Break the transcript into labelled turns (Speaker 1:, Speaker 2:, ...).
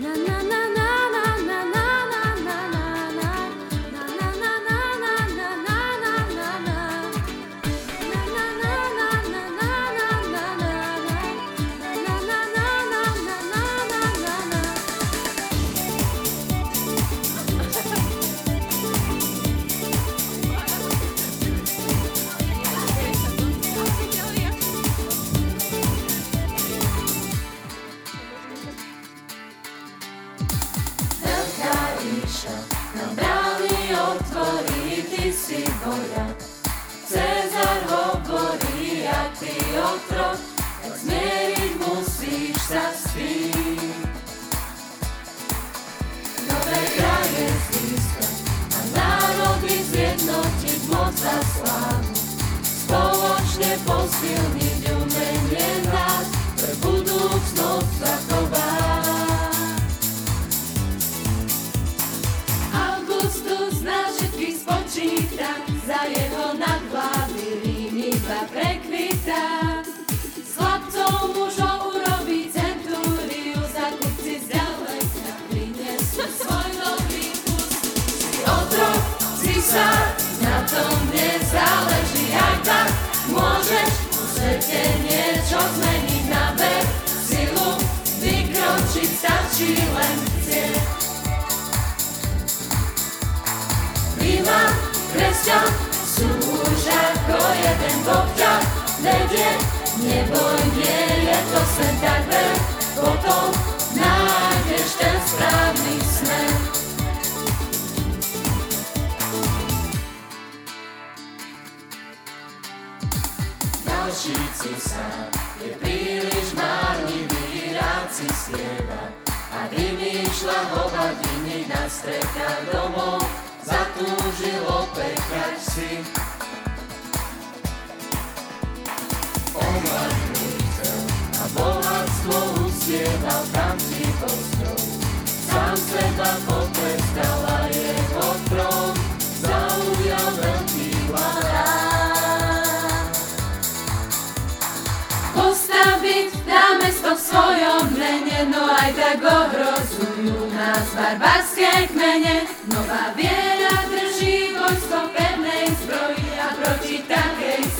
Speaker 1: なな Ježiša. Na brány otvorí, ty si voja. Cezar hovorí, a ty otrok, tak zmieriť musíš sa s tým. Nové kraje získať a národy zjednotiť moc a slávu. Spoločne posilniť cisár, na tom nezáleží aj tak. Môžeš v svete niečo zmeniť na ver, silu vykročiť stačí len chcieť. Ríma, kresťan, sú už ako jeden Boh ťa vedie. Neboj, nie je to sen Ďalší cisár je príliš márnivý, rád si slieva a vymýšľa hovadiny na strekách domov, zatúžil opekať si. Omladnú chcel a bohatstvo usieval tam si postrov. Sám seba potrestal mesto v svojom mene, no aj tak ohrozujú nás barbarské kmene. Nová viera drží vojsko pevnej zbroji a proti takej